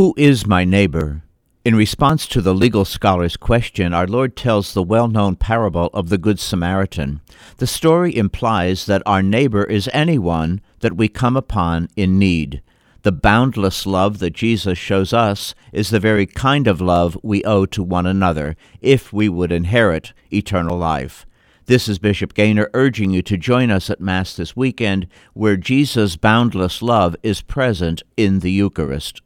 Who is my neighbor? In response to the legal scholar's question, our Lord tells the well known parable of the Good Samaritan. The story implies that our neighbor is anyone that we come upon in need. The boundless love that Jesus shows us is the very kind of love we owe to one another if we would inherit eternal life. This is Bishop Gaynor urging you to join us at Mass this weekend, where Jesus' boundless love is present in the Eucharist.